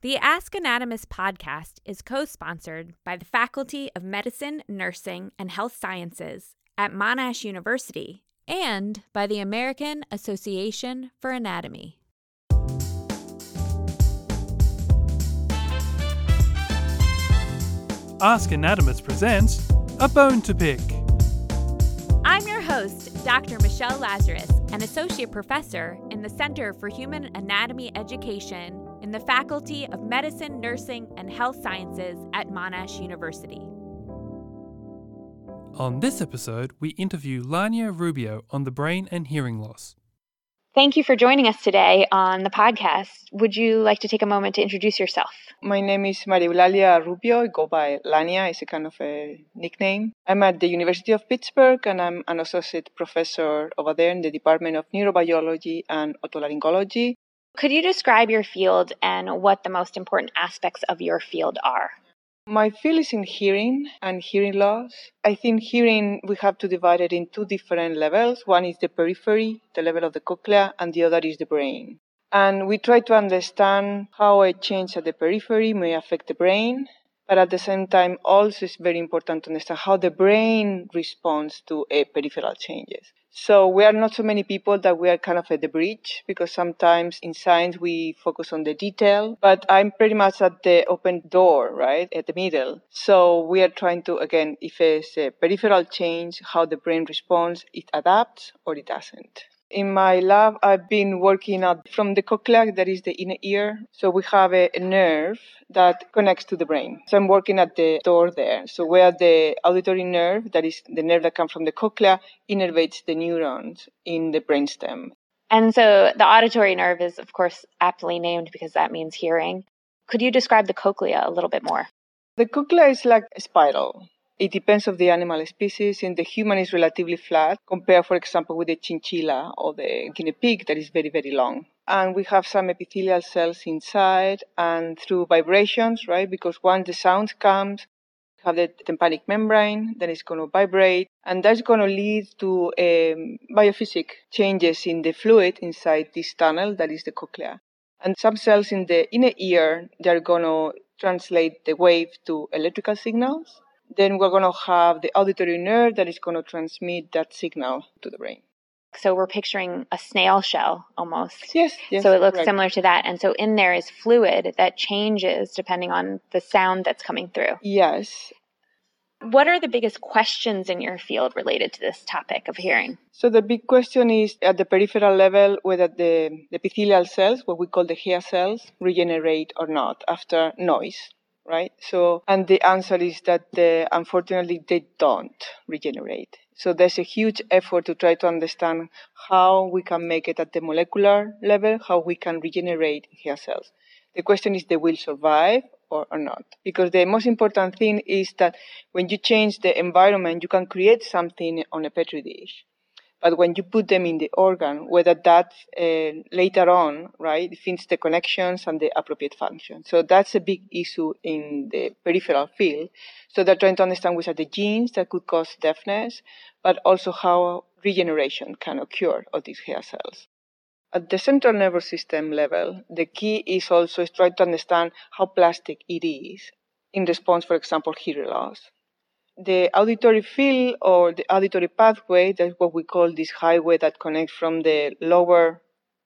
The Ask Anatomist podcast is co sponsored by the Faculty of Medicine, Nursing, and Health Sciences at Monash University and by the American Association for Anatomy. Ask Anatomist presents A Bone to Pick. I'm your host, Dr. Michelle Lazarus, an associate professor in the Center for Human Anatomy Education in the Faculty of Medicine, Nursing, and Health Sciences at Monash University. On this episode, we interview Lania Rubio on the brain and hearing loss. Thank you for joining us today on the podcast. Would you like to take a moment to introduce yourself? My name is Maria Eulalia Rubio. I go by Lania. It's a kind of a nickname. I'm at the University of Pittsburgh and I'm an associate professor over there in the Department of Neurobiology and Otolaryngology. Could you describe your field and what the most important aspects of your field are? My field is in hearing and hearing loss. I think hearing we have to divide it in two different levels. One is the periphery, the level of the cochlea, and the other is the brain. And we try to understand how a change at the periphery may affect the brain, but at the same time also it's very important to understand how the brain responds to a peripheral changes. So we are not so many people that we are kind of at the bridge because sometimes in science we focus on the detail, but I'm pretty much at the open door, right? At the middle. So we are trying to, again, if it's a peripheral change, how the brain responds, it adapts or it doesn't. In my lab, I've been working out from the cochlea, that is the inner ear. So we have a, a, nerve that connects to the brain. So I'm working at the door there. So where the auditory nerve, that is the nerve that comes from the cochlea, innervates the neurons in the brainstem. And so the auditory nerve is, of course, aptly named because that means hearing. Could you describe the cochlea a little bit more? The cochlea is like a spiral. It depends of the animal species. In the human, is relatively flat compared, for example, with the chinchilla or the guinea pig that is very, very long. And we have some epithelial cells inside and through vibrations, right? Because once the sound comes, have the tympanic membrane, then it's going to vibrate, and that's going to lead to um, biophysic changes in the fluid inside this tunnel that is the cochlea. And some cells in the inner ear, they're going to translate the wave to electrical signals then we're going to have the auditory nerve that is going to transmit that signal to the brain. So we're picturing a snail shell almost. Yes, yes. So it looks correct. similar to that. And so in there is fluid that changes depending on the sound that's coming through. Yes. What are the biggest questions in your field related to this topic of hearing? So the big question is at the peripheral level whether the, the epithelial cells, what we call the hair cells, regenerate or not after noise right? So, and the answer is that uh, unfortunately they don't regenerate. So there's a huge effort to try to understand how we can make it at the molecular level, how we can regenerate hair cells. The question is they will survive or, or not. Because the most important thing is that when you change the environment, you can create something on a petri dish. But when you put them in the organ, whether that uh, later on, right, finds the connections and the appropriate function. So that's a big issue in the peripheral field. So they're trying to understand which are the genes that could cause deafness, but also how regeneration can occur of these hair cells. At the central nervous system level, the key is also trying to understand how plastic it is in response, for example, hearing loss the auditory field or the auditory pathway, that's what we call this highway that connects from the lower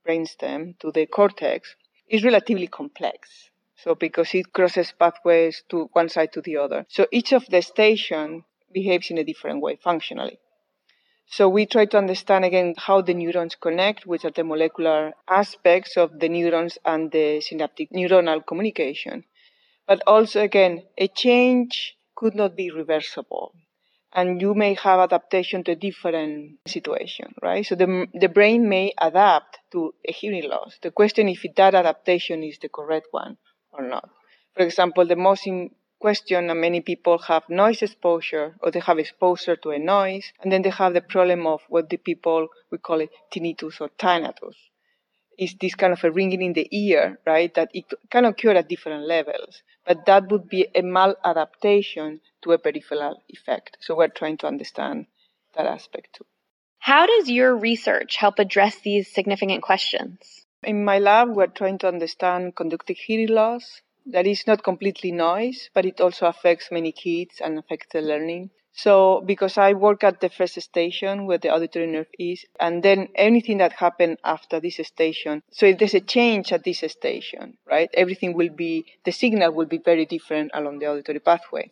brainstem to the cortex, is relatively complex. So because it crosses pathways to one side to the other. So each of the station behaves in a different way functionally. So we try to understand again how the neurons connect, which are the molecular aspects of the neurons and the synaptic neuronal communication. But also again, a change could not be reversible. And you may have adaptation to a different situation, right? So the, the brain may adapt to a hearing loss. The question if that adaptation is the correct one or not. For example, the most in question and many people have noise exposure or they have exposure to a noise and then they have the problem of what the people we call it tinnitus or tinnitus is this kind of a ringing in the ear, right? That it can occur at different levels, but that would be a maladaptation to a peripheral effect. So we're trying to understand that aspect too. How does your research help address these significant questions? In my lab, we're trying to understand conductive hearing loss. That is not completely noise, but it also affects many kids and affects the learning. So, because I work at the first station where the auditory nerve is, and then anything that happened after this station. So if there's a change at this station, right, everything will be, the signal will be very different along the auditory pathway.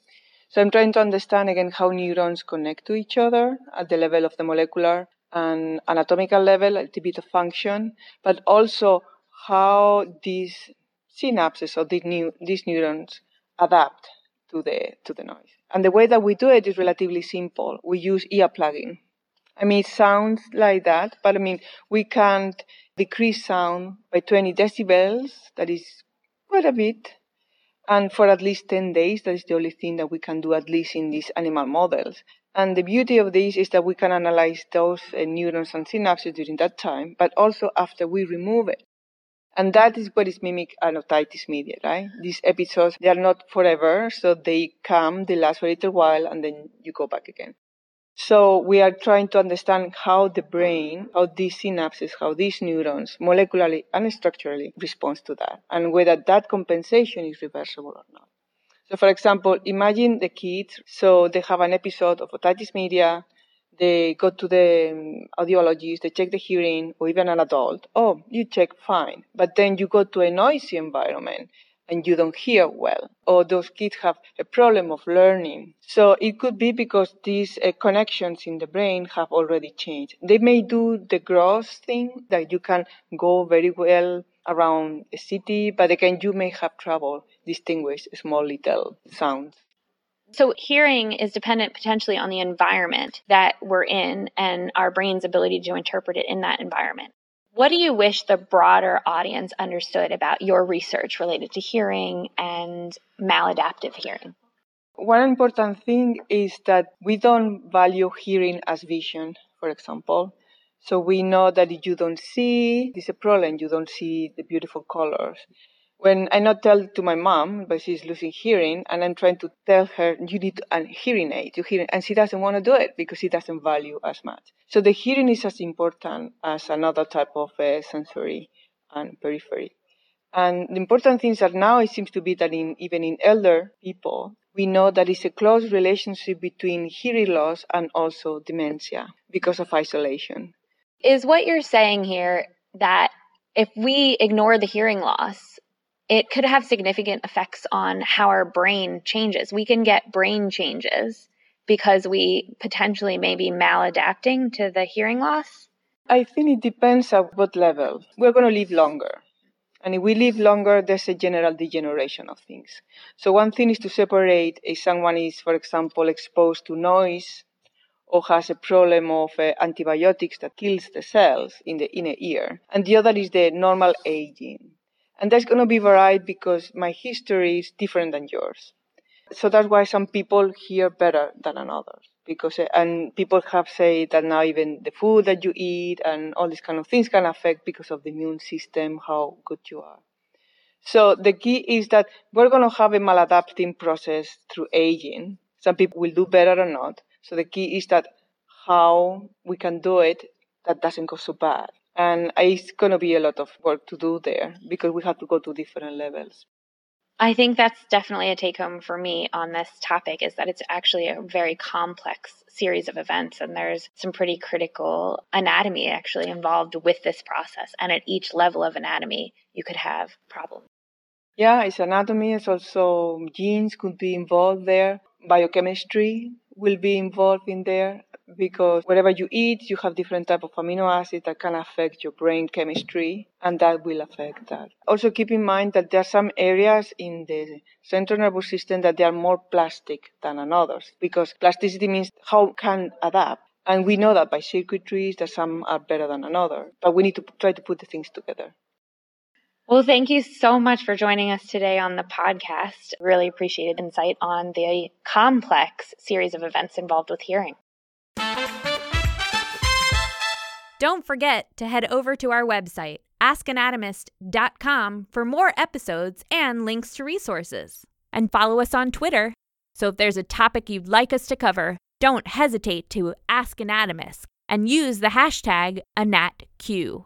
So I'm trying to understand again how neurons connect to each other at the level of the molecular and anatomical level, a little bit of function, but also how these synapses or these, new, these neurons adapt to the, to the noise. And the way that we do it is relatively simple. We use ear plugging. I mean, it sounds like that, but I mean, we can't decrease sound by 20 decibels. That is quite a bit. And for at least 10 days, that is the only thing that we can do, at least in these animal models. And the beauty of this is that we can analyze those uh, neurons and synapses during that time, but also after we remove it. And that is what is mimic an otitis media, right? These episodes, they are not forever, so they come, they last for a little while, and then you go back again. So we are trying to understand how the brain, how these synapses, how these neurons, molecularly and structurally, responds to that, and whether that compensation is reversible or not. So, for example, imagine the kids, so they have an episode of otitis media, they go to the um, audiologist, they check the hearing, or even an adult. Oh, you check fine. But then you go to a noisy environment and you don't hear well, or those kids have a problem of learning. So it could be because these uh, connections in the brain have already changed. They may do the gross thing that you can go very well around a city, but again, you may have trouble distinguish small little sounds. So, hearing is dependent potentially on the environment that we're in and our brain's ability to interpret it in that environment. What do you wish the broader audience understood about your research related to hearing and maladaptive hearing? One important thing is that we don't value hearing as vision, for example. So we know that if you don't see, there's a problem, you don't see the beautiful colors when I not tell to my mom, but she's losing hearing, and I'm trying to tell her you need a hearing aid, you hearing, and she doesn't want to do it because she doesn't value as much. So the hearing is as important as another type of uh, sensory and periphery. And the important things are now it seems to be that in even in elder people, we know that it's a close relationship between hearing loss and also dementia because of isolation. Is what you're saying here that if we ignore the hearing loss, it could have significant effects on how our brain changes. We can get brain changes because we potentially may be maladapting to the hearing loss? I think it depends at what level. We're going to live longer. And if we live longer, there's a general degeneration of things. So one thing is to separate if someone is, for example, exposed to noise or has a problem of uh, antibiotics that kills the cells in the inner ear. And the other is the normal aging. And that's going to be varied because my history is different than yours. So that's why some people hear better than others. Because, uh, and people have said that now even the food that you eat and all these kind of things can affect because of the immune system, how good you are. So the key is that we're going to have a maladapting process through aging. Some people will do better or not. So the key is that how we can do it that doesn't go so bad. And it's going to be a lot of work to do there because we have to go to different levels. I think that's definitely a take home for me on this topic is that it's actually a very complex series of events and there's some pretty critical anatomy actually involved with this process. And at each level of anatomy, you could have problems. Yeah, it's anatomy. It's also genes could be involved there. Biochemistry will be involved in there because whatever you eat, you have different type of amino acids that can affect your brain chemistry, and that will affect that. Also, keep in mind that there are some areas in the central nervous system that they are more plastic than others, because plasticity means how can adapt. And we know that by circuitries that some are better than another, but we need to try to put the things together. Well, thank you so much for joining us today on the podcast. Really appreciated insight on the complex series of events involved with hearing. Don't forget to head over to our website, askanatomist.com, for more episodes and links to resources. And follow us on Twitter. So if there's a topic you'd like us to cover, don't hesitate to ask Anatomist and use the hashtag AnatQ.